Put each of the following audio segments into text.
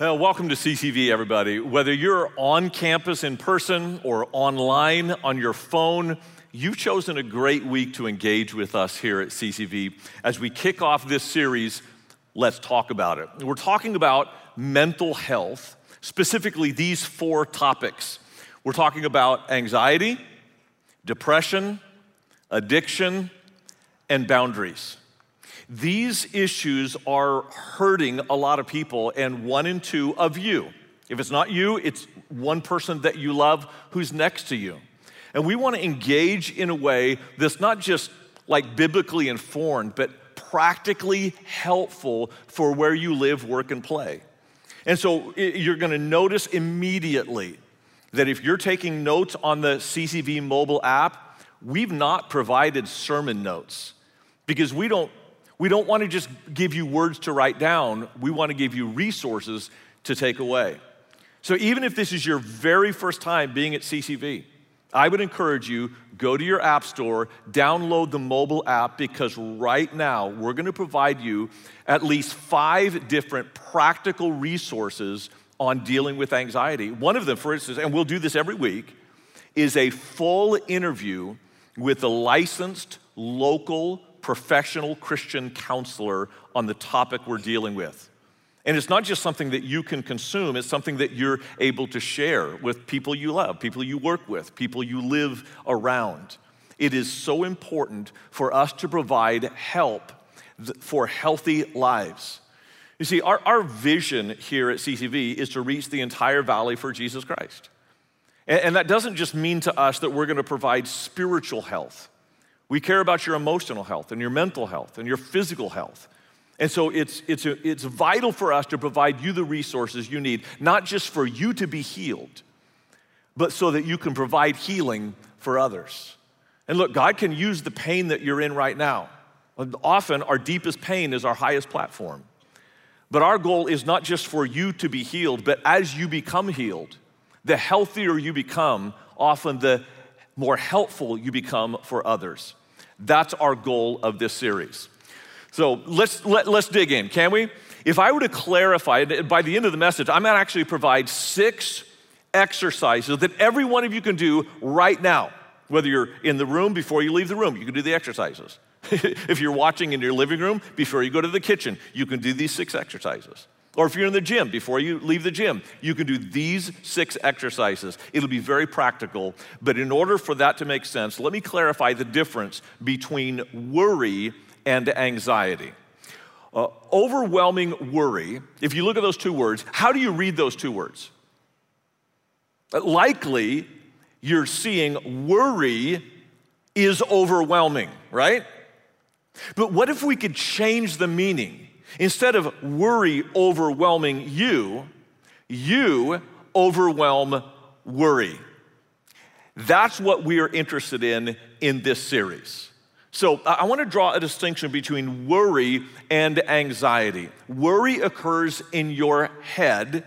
Well, welcome to CCV, everybody. Whether you're on campus in person or online on your phone, you've chosen a great week to engage with us here at CCV as we kick off this series, Let's Talk About It. We're talking about mental health, specifically these four topics. We're talking about anxiety, depression, addiction, and boundaries. These issues are hurting a lot of people, and one in two of you. If it's not you, it's one person that you love who's next to you. And we want to engage in a way that's not just like biblically informed, but practically helpful for where you live, work, and play. And so you're going to notice immediately that if you're taking notes on the CCV mobile app, we've not provided sermon notes because we don't we don't want to just give you words to write down, we want to give you resources to take away. So even if this is your very first time being at CCV, I would encourage you go to your app store, download the mobile app because right now we're going to provide you at least 5 different practical resources on dealing with anxiety. One of them for instance, and we'll do this every week, is a full interview with a licensed local professional Christian counselor on the topic we're dealing with. And it's not just something that you can consume, it's something that you're able to share with people you love, people you work with, people you live around. It is so important for us to provide help for healthy lives. You see, our, our vision here at CCV is to reach the entire valley for Jesus Christ. And, and that doesn't just mean to us that we're going to provide spiritual health. We care about your emotional health and your mental health and your physical health. And so it's, it's, a, it's vital for us to provide you the resources you need, not just for you to be healed, but so that you can provide healing for others. And look, God can use the pain that you're in right now. Often, our deepest pain is our highest platform. But our goal is not just for you to be healed, but as you become healed, the healthier you become, often the more helpful you become for others. That's our goal of this series. So let's, let, let's dig in, can we? If I were to clarify, by the end of the message, I'm gonna actually provide six exercises that every one of you can do right now. Whether you're in the room before you leave the room, you can do the exercises. if you're watching in your living room, before you go to the kitchen, you can do these six exercises. Or if you're in the gym, before you leave the gym, you can do these six exercises. It'll be very practical. But in order for that to make sense, let me clarify the difference between worry and anxiety. Uh, overwhelming worry, if you look at those two words, how do you read those two words? Uh, likely, you're seeing worry is overwhelming, right? But what if we could change the meaning? Instead of worry overwhelming you, you overwhelm worry. That's what we are interested in in this series. So, I want to draw a distinction between worry and anxiety. Worry occurs in your head,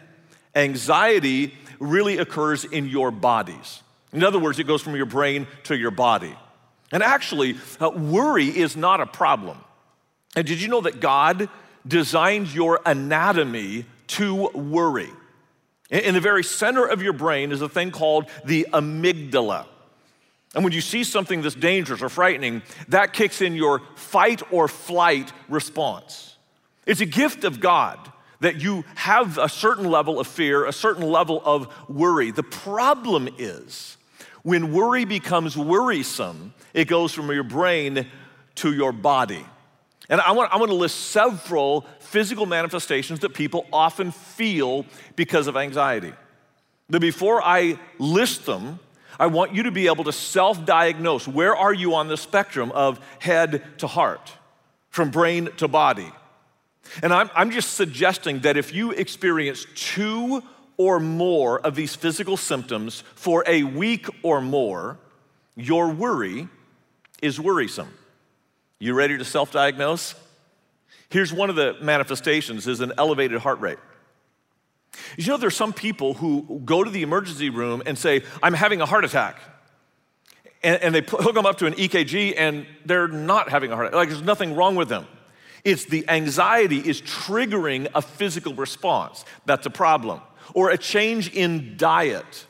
anxiety really occurs in your bodies. In other words, it goes from your brain to your body. And actually, uh, worry is not a problem. And did you know that God designed your anatomy to worry. In the very center of your brain is a thing called the amygdala. And when you see something that's dangerous or frightening, that kicks in your fight or flight response. It's a gift of God that you have a certain level of fear, a certain level of worry. The problem is when worry becomes worrisome, it goes from your brain to your body. And I want, I want to list several physical manifestations that people often feel because of anxiety. But before I list them, I want you to be able to self diagnose where are you on the spectrum of head to heart, from brain to body. And I'm, I'm just suggesting that if you experience two or more of these physical symptoms for a week or more, your worry is worrisome. You ready to self diagnose? Here's one of the manifestations is an elevated heart rate. You know, there's some people who go to the emergency room and say, I'm having a heart attack. And, and they hook them up to an EKG and they're not having a heart attack. Like there's nothing wrong with them. It's the anxiety is triggering a physical response. That's a problem. Or a change in diet.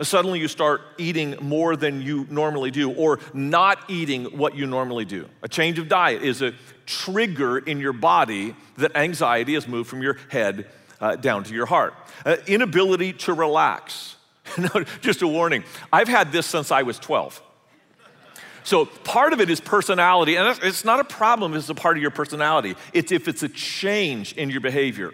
Suddenly you start eating more than you normally do, or not eating what you normally do. A change of diet is a trigger in your body that anxiety has moved from your head uh, down to your heart. Uh, inability to relax. Just a warning I've had this since I was 12. So part of it is personality, and it's not a problem if it's a part of your personality. It's if it's a change in your behavior.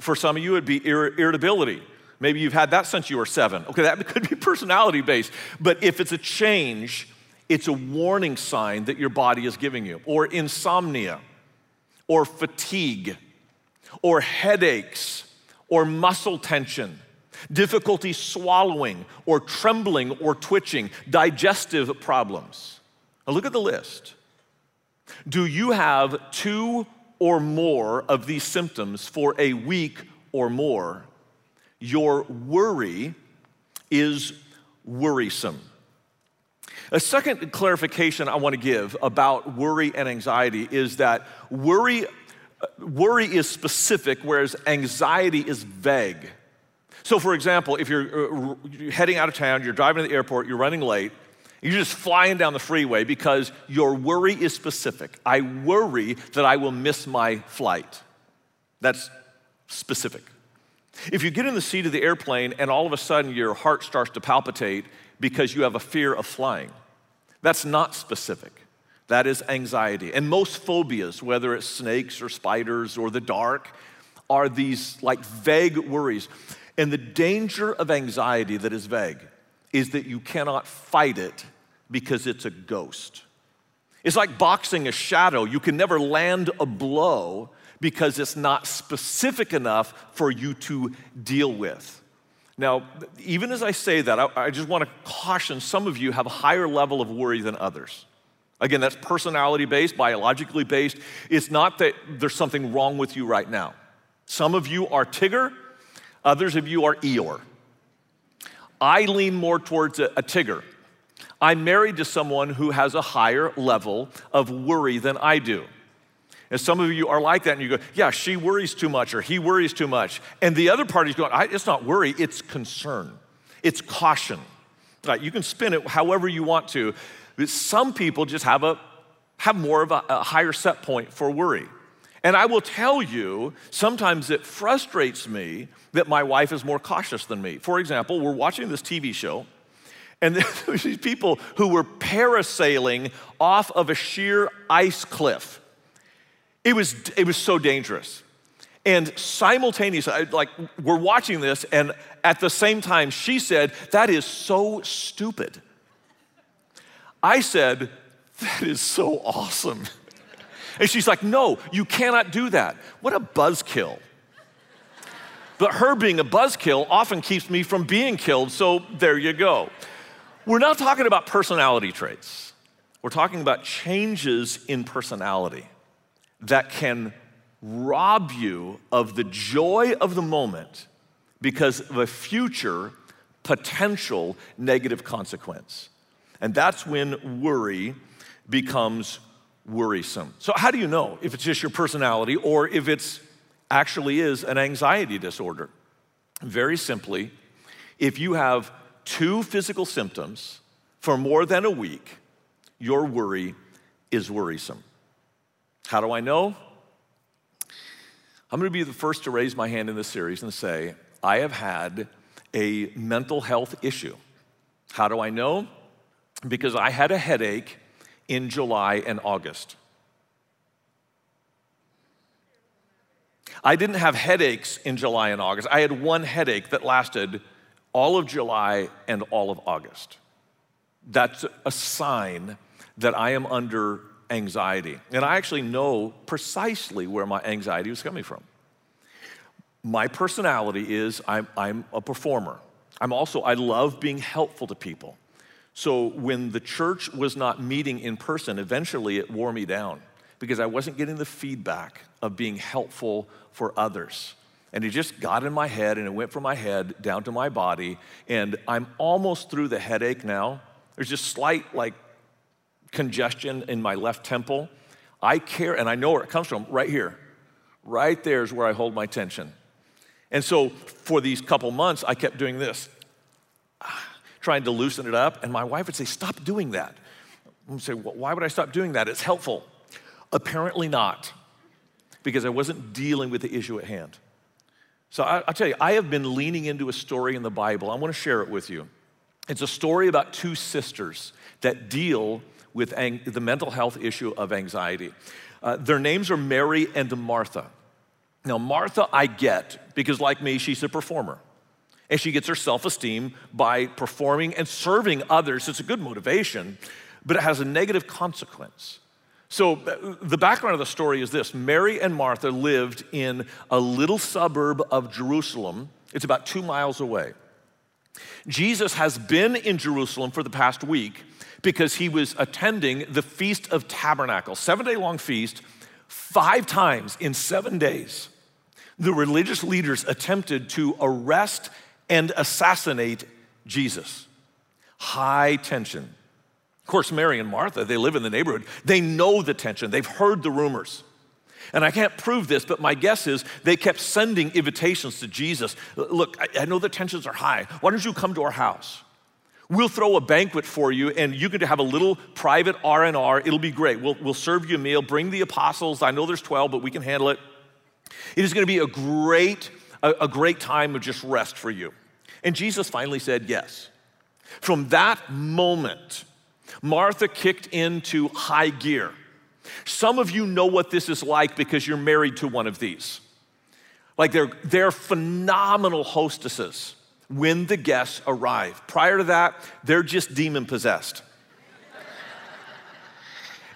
For some of you, it'd be ir- irritability. Maybe you've had that since you were seven. Okay, that could be personality based. But if it's a change, it's a warning sign that your body is giving you, or insomnia, or fatigue, or headaches, or muscle tension, difficulty swallowing, or trembling, or twitching, digestive problems. Now look at the list. Do you have two or more of these symptoms for a week or more? Your worry is worrisome. A second clarification I want to give about worry and anxiety is that worry, worry is specific, whereas anxiety is vague. So, for example, if you're uh, heading out of town, you're driving to the airport, you're running late, you're just flying down the freeway because your worry is specific. I worry that I will miss my flight. That's specific. If you get in the seat of the airplane and all of a sudden your heart starts to palpitate because you have a fear of flying, that's not specific. That is anxiety. And most phobias, whether it's snakes or spiders or the dark, are these like vague worries. And the danger of anxiety that is vague is that you cannot fight it because it's a ghost. It's like boxing a shadow. You can never land a blow because it's not specific enough for you to deal with. Now, even as I say that, I, I just want to caution some of you have a higher level of worry than others. Again, that's personality based, biologically based. It's not that there's something wrong with you right now. Some of you are Tigger, others of you are Eeyore. I lean more towards a, a Tigger. I'm married to someone who has a higher level of worry than I do. And some of you are like that, and you go, Yeah, she worries too much, or he worries too much. And the other party's going, It's not worry, it's concern, it's caution. Right, you can spin it however you want to. But some people just have, a, have more of a, a higher set point for worry. And I will tell you, sometimes it frustrates me that my wife is more cautious than me. For example, we're watching this TV show, and these people who were parasailing off of a sheer ice cliff. It was, it was so dangerous. And simultaneously, like, we're watching this, and at the same time, she said, That is so stupid. I said, That is so awesome. And she's like, No, you cannot do that. What a buzzkill. But her being a buzzkill often keeps me from being killed, so there you go. We're not talking about personality traits, we're talking about changes in personality that can rob you of the joy of the moment because of a future potential negative consequence. And that's when worry becomes worrisome. So, how do you know if it's just your personality or if it's actually is an anxiety disorder? Very simply, if you have two physical symptoms for more than a week, your worry is worrisome. How do I know? I'm going to be the first to raise my hand in this series and say, I have had a mental health issue. How do I know? Because I had a headache in July and August. I didn't have headaches in July and August. I had one headache that lasted all of July and all of August. That's a sign that I am under anxiety. And I actually know precisely where my anxiety was coming from. My personality is I'm, I'm a performer. I'm also, I love being helpful to people. So when the church was not meeting in person, eventually it wore me down because I wasn't getting the feedback of being helpful for others. And it just got in my head and it went from my head down to my body. And I'm almost through the headache now. There's just slight, like, congestion in my left temple. I care, and I know where it comes from right here. Right there is where I hold my tension. And so for these couple months, I kept doing this, trying to loosen it up. And my wife would say, Stop doing that. I would say, well, Why would I stop doing that? It's helpful. Apparently not, because I wasn't dealing with the issue at hand. So I, will tell you, I have been leaning into a story in the Bible. I want to share it with you. It's a story about two sisters that deal with ang- the mental health issue of anxiety. Uh, their names are Mary and Martha. Now, Martha, I get because, like me, she's a performer. And she gets her self esteem by performing and serving others. It's a good motivation, but it has a negative consequence. So, uh, the background of the story is this Mary and Martha lived in a little suburb of Jerusalem. It's about two miles away. Jesus has been in Jerusalem for the past week because he was attending the Feast of Tabernacles, seven day long feast, five times in seven days the religious leaders attempted to arrest and assassinate Jesus. High tension. Of course, Mary and Martha, they live in the neighborhood. They know the tension, they've heard the rumors. And I can't prove this, but my guess is they kept sending invitations to Jesus. Look, I know the tensions are high. Why don't you come to our house? We'll throw a banquet for you, and you can have a little private R and R. It'll be great. We'll, we'll serve you a meal. Bring the apostles. I know there's 12, but we can handle it. It is going to be a great, a, a great time of just rest for you. And Jesus finally said yes. From that moment, Martha kicked into high gear. Some of you know what this is like because you're married to one of these. Like they're, they're phenomenal hostesses when the guests arrive. Prior to that, they're just demon possessed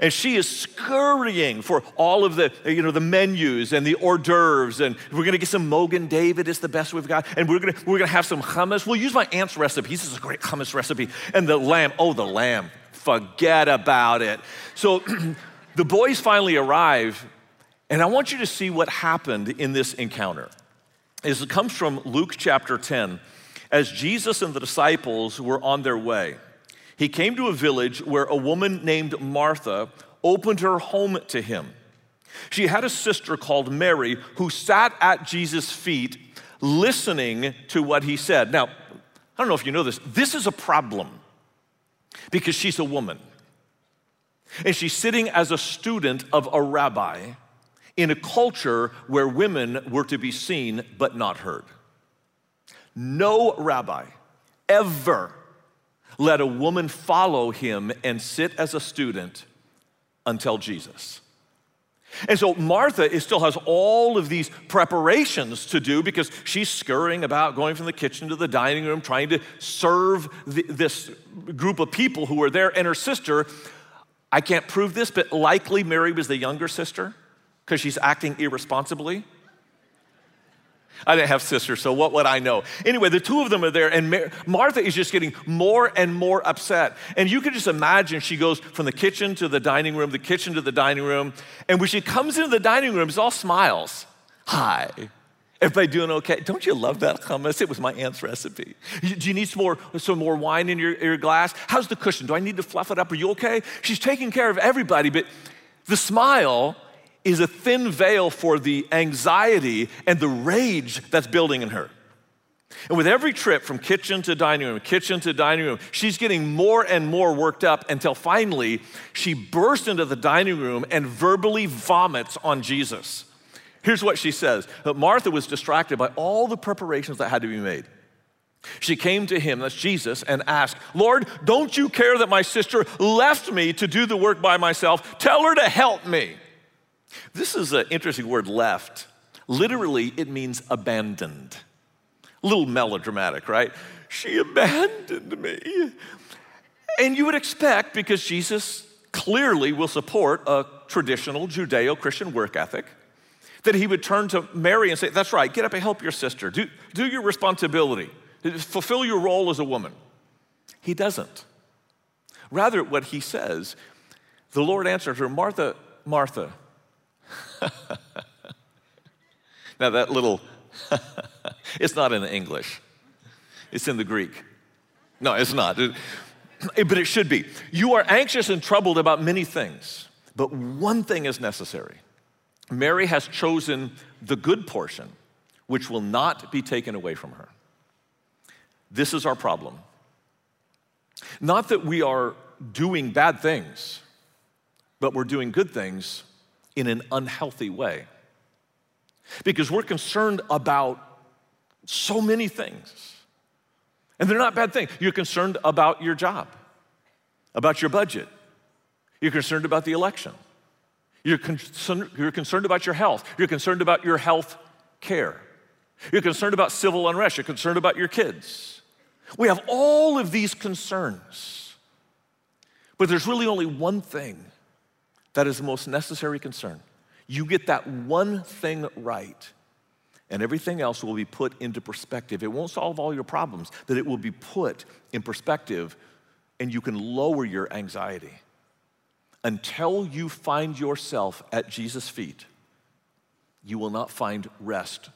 and she is scurrying for all of the you know the menus and the hors d'oeuvres and we're to get some Mogen David it's the best we've got and we're to we're to have some hummus. We'll use my aunt's recipe. This is a great hummus recipe. And the lamb oh the lamb. Forget about it. So the boys finally arrive and i want you to see what happened in this encounter. Is it comes from luke chapter 10 as jesus and the disciples were on their way he came to a village where a woman named Martha opened her home to him. She had a sister called Mary who sat at Jesus' feet listening to what he said. Now, I don't know if you know this, this is a problem because she's a woman. And she's sitting as a student of a rabbi in a culture where women were to be seen but not heard. No rabbi ever let a woman follow him and sit as a student until Jesus. And so Martha still has all of these preparations to do because she's scurrying about, going from the kitchen to the dining room, trying to serve the, this group of people who are there. And her sister, I can't prove this, but likely Mary was the younger sister because she's acting irresponsibly. I didn't have sisters, so what would I know? Anyway, the two of them are there, and Mar- Martha is just getting more and more upset. And you can just imagine she goes from the kitchen to the dining room, the kitchen to the dining room, and when she comes into the dining room, it's all smiles. Hi. Everybody doing okay? Don't you love that hummus? It was my aunt's recipe. Do you need some more, some more wine in your, your glass? How's the cushion? Do I need to fluff it up? Are you okay? She's taking care of everybody, but the smile is a thin veil for the anxiety and the rage that's building in her. And with every trip from kitchen to dining room, kitchen to dining room, she's getting more and more worked up until finally she bursts into the dining room and verbally vomits on Jesus. Here's what she says Martha was distracted by all the preparations that had to be made. She came to him, that's Jesus, and asked, Lord, don't you care that my sister left me to do the work by myself? Tell her to help me. This is an interesting word, left. Literally, it means abandoned. A little melodramatic, right? She abandoned me. And you would expect, because Jesus clearly will support a traditional Judeo Christian work ethic, that he would turn to Mary and say, That's right, get up and help your sister. Do, do your responsibility, fulfill your role as a woman. He doesn't. Rather, what he says, the Lord answered her, Martha, Martha, now, that little, it's not in the English, it's in the Greek. No, it's not. It, but it should be. You are anxious and troubled about many things, But one thing is necessary Mary has chosen the good portion, which will not be taken away from her. This is our problem. Not that we are doing bad things, but we're doing good things in an unhealthy way. Because we're concerned about so many things. And they're not bad things. You're concerned about your job, about your budget, you're concerned about the election, you're, concerned, you're concerned about your health, you're concerned about your health care, you're concerned about civil unrest, you're concerned about your kids. We have all of these concerns. But there's really only one thing that is the most necessary concern. You get that one thing right, and everything else will be put into perspective. It won't solve all your problems, but it will be put in perspective, and you can lower your anxiety. Until you find yourself at Jesus' feet, you will not find rest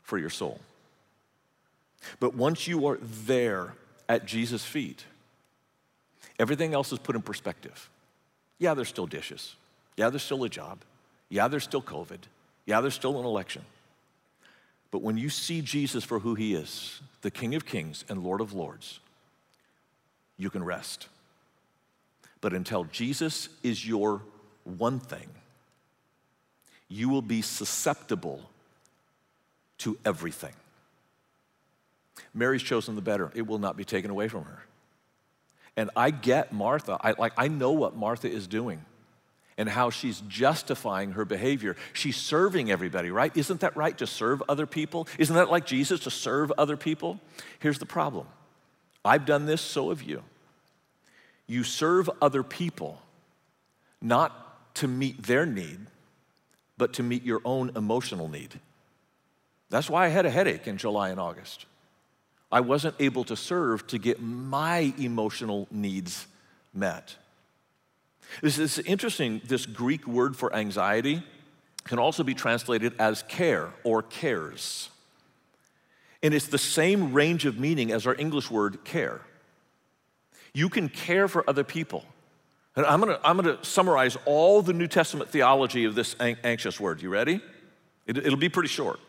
for your soul. But once you are there at Jesus' feet, everything else is put in perspective. Yeah, there's still dishes. Yeah, there's still a job. Yeah, there's still COVID. Yeah, there's still an election. But when you see Jesus for who he is, the King of Kings and Lord of Lords, you can rest. But until Jesus is your one thing, you will be susceptible to everything. Mary's chosen the better. It will not be taken away from her. And I get Martha. I, like, I know what Martha is doing and how she's justifying her behavior. She's serving everybody, right? Isn't that right to serve other people? Isn't that like Jesus to serve other people? Here's the problem I've done this, so have you. You serve other people not to meet their need, but to meet your own emotional need. That's why I had a headache in July and August. I wasn't able to serve to get my emotional needs met. This is interesting. This Greek word for anxiety can also be translated as care or cares. And it's the same range of meaning as our English word care. You can care for other people. And I'm gonna, I'm gonna summarize all the New Testament theology of this anxious word. You ready? It, it'll be pretty short.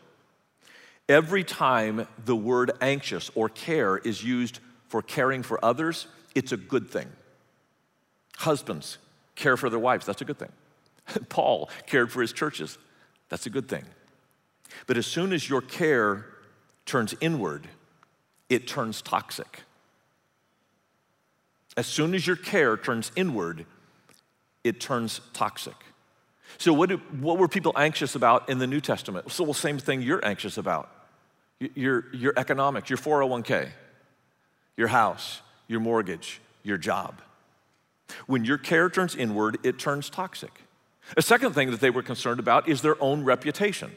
Every time the word anxious or care is used for caring for others, it's a good thing. Husbands, care for their wives. That's a good thing. Paul cared for his churches. That's a good thing. But as soon as your care turns inward, it turns toxic. As soon as your care turns inward, it turns toxic. So, what, do, what were people anxious about in the New Testament? So, the same thing you're anxious about your, your economics, your 401k, your house, your mortgage, your job. When your care turns inward, it turns toxic. A second thing that they were concerned about is their own reputation.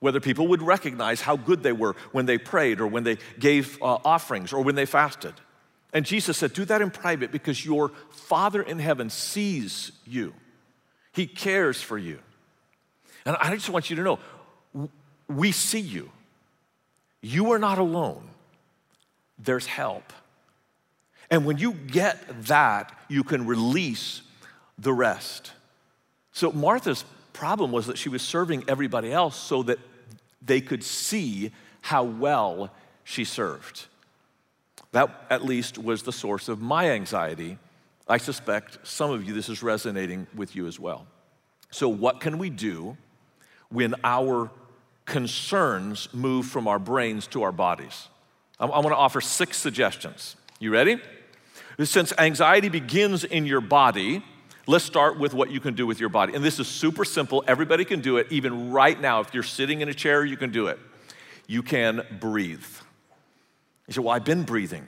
Whether people would recognize how good they were when they prayed or when they gave uh, offerings or when they fasted. And Jesus said, Do that in private because your Father in heaven sees you, He cares for you. And I just want you to know we see you. You are not alone, there's help. And when you get that, you can release the rest. So Martha's problem was that she was serving everybody else so that they could see how well she served. That, at least, was the source of my anxiety. I suspect some of you, this is resonating with you as well. So, what can we do when our concerns move from our brains to our bodies? I, I want to offer six suggestions. You ready? Since anxiety begins in your body, let's start with what you can do with your body. And this is super simple. Everybody can do it. Even right now, if you're sitting in a chair, you can do it. You can breathe. You say, Well, I've been breathing.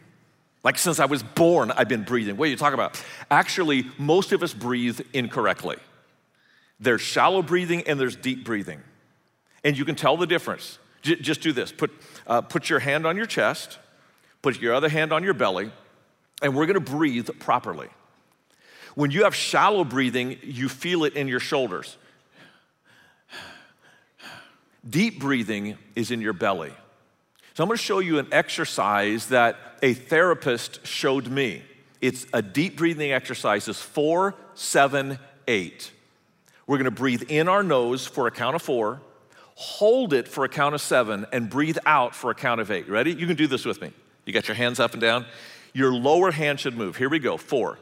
Like since I was born, I've been breathing. What are you talking about? Actually, most of us breathe incorrectly. There's shallow breathing and there's deep breathing. And you can tell the difference. J- just do this put, uh, put your hand on your chest, put your other hand on your belly, and we're gonna breathe properly. When you have shallow breathing, you feel it in your shoulders. Deep breathing is in your belly. So I'm gonna show you an exercise that a therapist showed me. It's a deep breathing exercise, it's four, seven, eight. We're gonna breathe in our nose for a count of four, hold it for a count of seven, and breathe out for a count of eight. Ready? You can do this with me. You got your hands up and down. Your lower hand should move. Here we go. Four.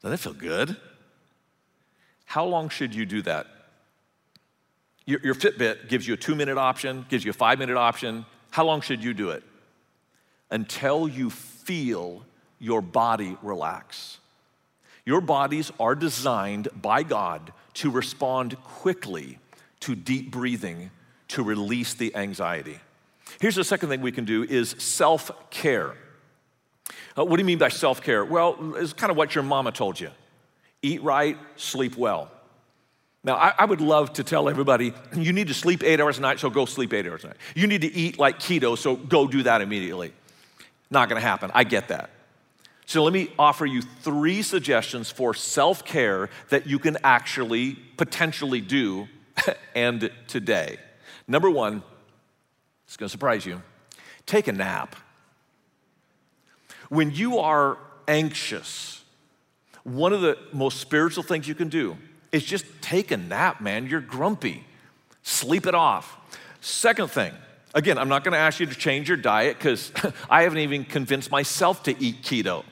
Doesn't that feel good? How long should you do that? Your, your Fitbit gives you a two minute option, gives you a five minute option. How long should you do it? Until you feel your body relax. Your bodies are designed by God to respond quickly to deep breathing to release the anxiety. Here's the second thing we can do is self-care. Uh, what do you mean by self-care? Well, it's kind of what your mama told you. Eat right, sleep well. Now, I, I, would love to tell everybody you need to sleep eight hours a night, so go sleep eight hours a night. You need to eat like keto, so go do that immediately. Not gonna happen. I get that. So, let me offer you three suggestions for self care that you can actually potentially do and today. Number one, it's gonna surprise you take a nap. When you are anxious, one of the most spiritual things you can do is just take a nap, man. You're grumpy. Sleep it off. Second thing, again, I'm not gonna ask you to change your diet because I haven't even convinced myself to eat keto.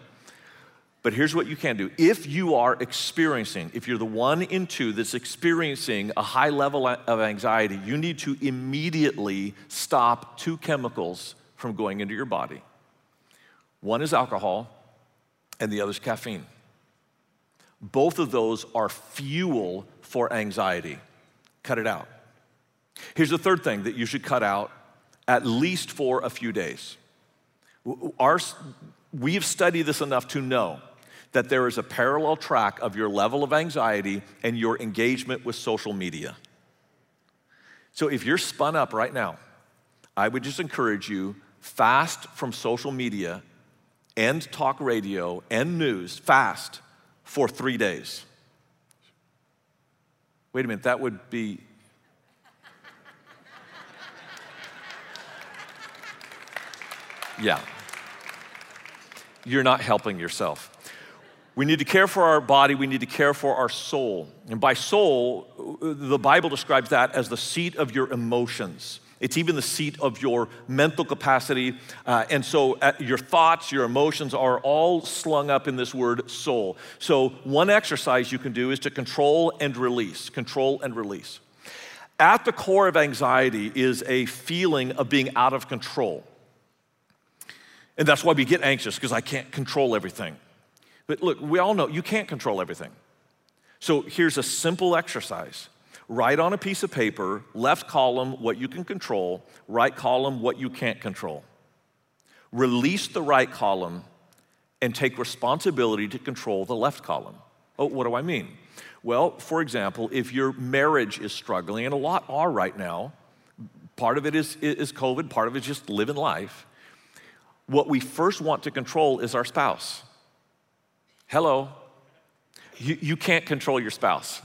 But here's what you can do. If you are experiencing, if you're the one in two that's experiencing a high level of anxiety, you need to immediately stop two chemicals from going into your body. One is alcohol, and the other is caffeine. Both of those are fuel for anxiety. Cut it out. Here's the third thing that you should cut out at least for a few days. Our, we've studied this enough to know that there is a parallel track of your level of anxiety and your engagement with social media. So if you're spun up right now, I would just encourage you fast from social media and talk radio and news, fast for three days. Wait a minute, that would be. Yeah. You're not helping yourself. We need to care for our body, we need to care for our soul. And by soul, the Bible describes that as the seat of your emotions. It's even the seat of your mental capacity. Uh, and so uh, your thoughts, your emotions are all slung up in this word soul. So, one exercise you can do is to control and release. Control and release. At the core of anxiety is a feeling of being out of control. And that's why we get anxious, because I can't control everything. But look, we all know you can't control everything. So here's a simple exercise write on a piece of paper, left column what you can control, right column what you can't control. Release the right column and take responsibility to control the left column. Oh, what do I mean? Well, for example, if your marriage is struggling, and a lot are right now, part of it is, is COVID, part of it is just living life. What we first want to control is our spouse. Hello. You, you can't control your spouse,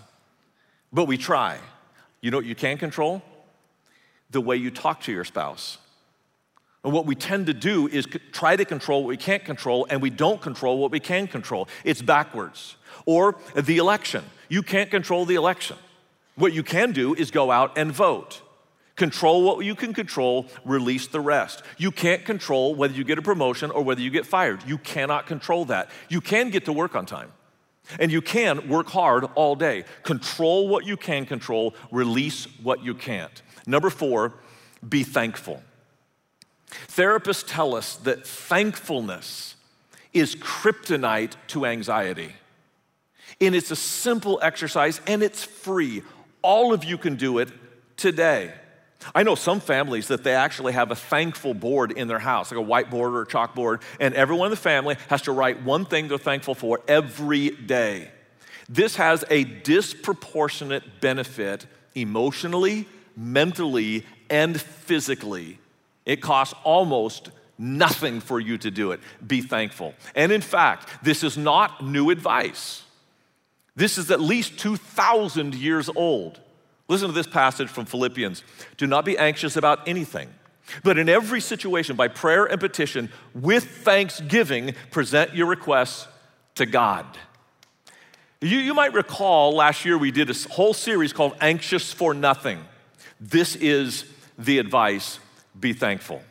but we try. You know what you can control? The way you talk to your spouse. And what we tend to do is try to control what we can't control, and we don't control what we can control. It's backwards. Or the election. You can't control the election. What you can do is go out and vote. Control what you can control, release the rest. You can't control whether you get a promotion or whether you get fired. You cannot control that. You can get to work on time. And you can work hard all day. Control what you can control, release what you can't. Number four, be thankful. Therapists tell us that thankfulness is kryptonite to anxiety. And it's a simple exercise and it's free. All of you can do it today. I know some families that they actually have a thankful board in their house, like a whiteboard or a chalkboard, and everyone in the family has to write one thing they're thankful for every day. This has a disproportionate benefit emotionally, mentally, and physically. It costs almost nothing for you to do it. Be thankful. And in fact, this is not new advice. This is at least 2,000 years old. Listen to this passage from Philippians. Do not be anxious about anything, But in every situation, by prayer and petition, with thanksgiving, present your requests to God. You, you might recall last year we did a whole series called Anxious for Nothing. This is the advice be thankful.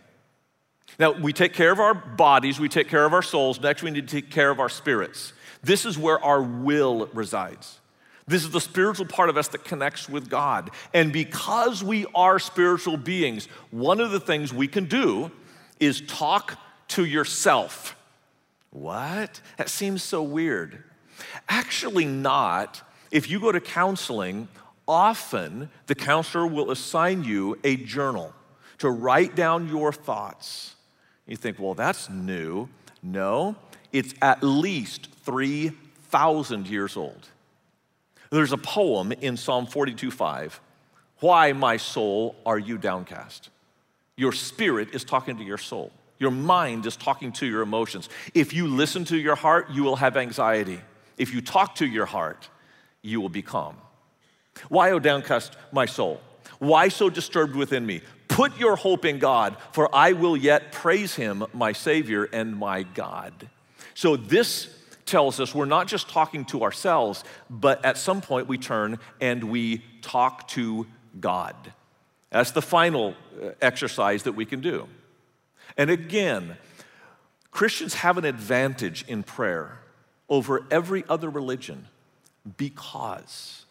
Now, we take care of our bodies, we take care of our souls. Next, we need to take care of our spirits. This is where our will resides. This is the spiritual part of us that connects with God. And because we are spiritual beings, one of the things we can do is talk to yourself. What? That seems so weird. Actually, not. If you go to counseling, often the counselor will assign you a journal to write down your thoughts. You think, well, that's new. No, it's at least 3,000 years old. There's a poem in Psalm 42 5. Why, my soul, are you downcast? Your spirit is talking to your soul. Your mind is talking to your emotions. If you listen to your heart, you will have anxiety. If you talk to your heart, you will be calm. Why, O downcast, my soul? Why so disturbed within me? Put your hope in God, for I will yet praise him, my Savior and my God. So, this tells us we're not just talking to ourselves, but at some point we turn and we talk to God. That's the final uh, exercise that we can do. And again, Christians have an advantage in prayer over every other religion because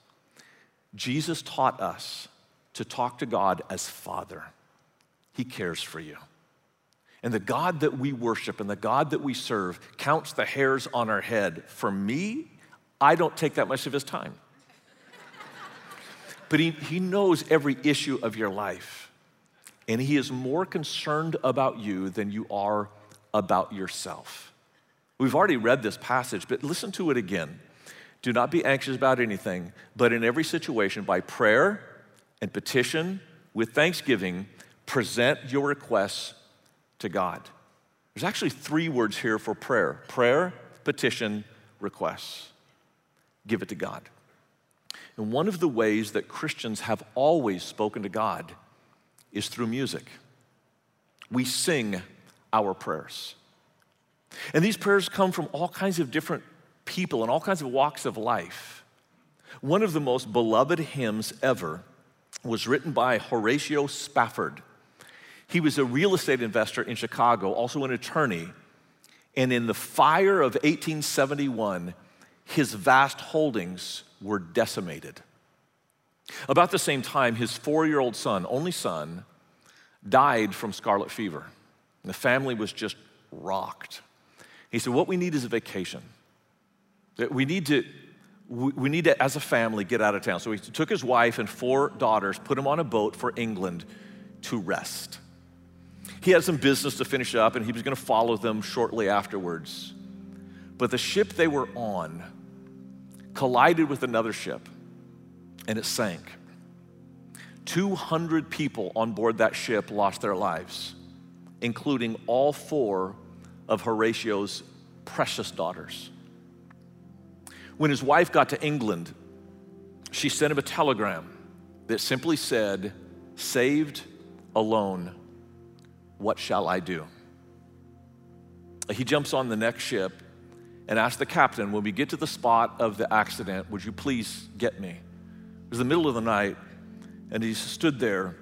Jesus taught us to talk to God as Father. He cares for you. And the God that we worship and the God that we serve counts the hairs on our head. For me, I don't take that much of his time. but he, he knows every issue of your life. And he is more concerned about you than you are about yourself. We've already read this passage, but listen to it again. Do not be anxious about anything, but in every situation, by prayer and petition with thanksgiving, present your requests to God. There's actually three words here for prayer prayer, petition, requests. Give it to God. And one of the ways that Christians have always spoken to God is through music. We sing our prayers. And these prayers come from all kinds of different people and all kinds of walks of life. One of the most beloved hymns ever was written by Horatio Spafford. He was a real estate investor in Chicago, also an attorney. And in the fire of 1871, his vast holdings were decimated. About the same time, his four year old son, only son, died from scarlet fever. And the family was just rocked. He said, What we need is a vacation. We need to, we need to, as a family, get out of town. So he took his wife and four daughters, put them on a boat for England to rest. He had some business to finish up, and he was going to follow them shortly afterwards. But the ship they were on collided with another ship, and it sank. 200 people on board that ship lost their lives, including all four of Horatio's precious daughters. When his wife got to England, she sent him a telegram that simply said, Saved, alone, what shall I do? He jumps on the next ship and asks the captain, When we get to the spot of the accident, would you please get me? It was the middle of the night, and he stood there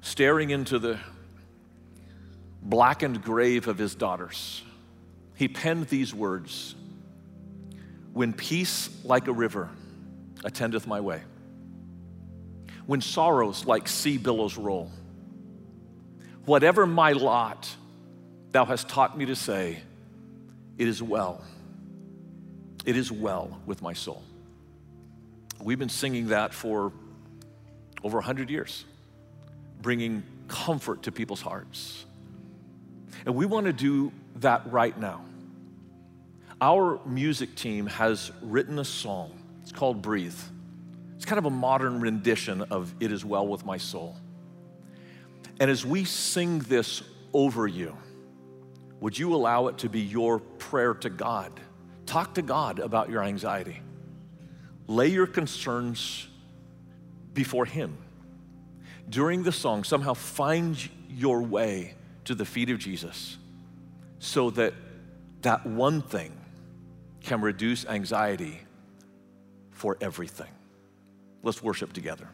staring into the blackened grave of his daughters. He penned these words When peace like a river attendeth my way, when sorrows like sea billows roll, whatever my lot, thou hast taught me to say, It is well. It is well with my soul. We've been singing that for over 100 years, bringing comfort to people's hearts. And we want to do that right now. Our music team has written a song. It's called Breathe. It's kind of a modern rendition of It Is Well With My Soul. And as we sing this over you, would you allow it to be your prayer to God? Talk to God about your anxiety. Lay your concerns before Him. during the song, somehow find your way to the feet of Jesus so that that one thing can reduce anxiety for everything. Let's worship together.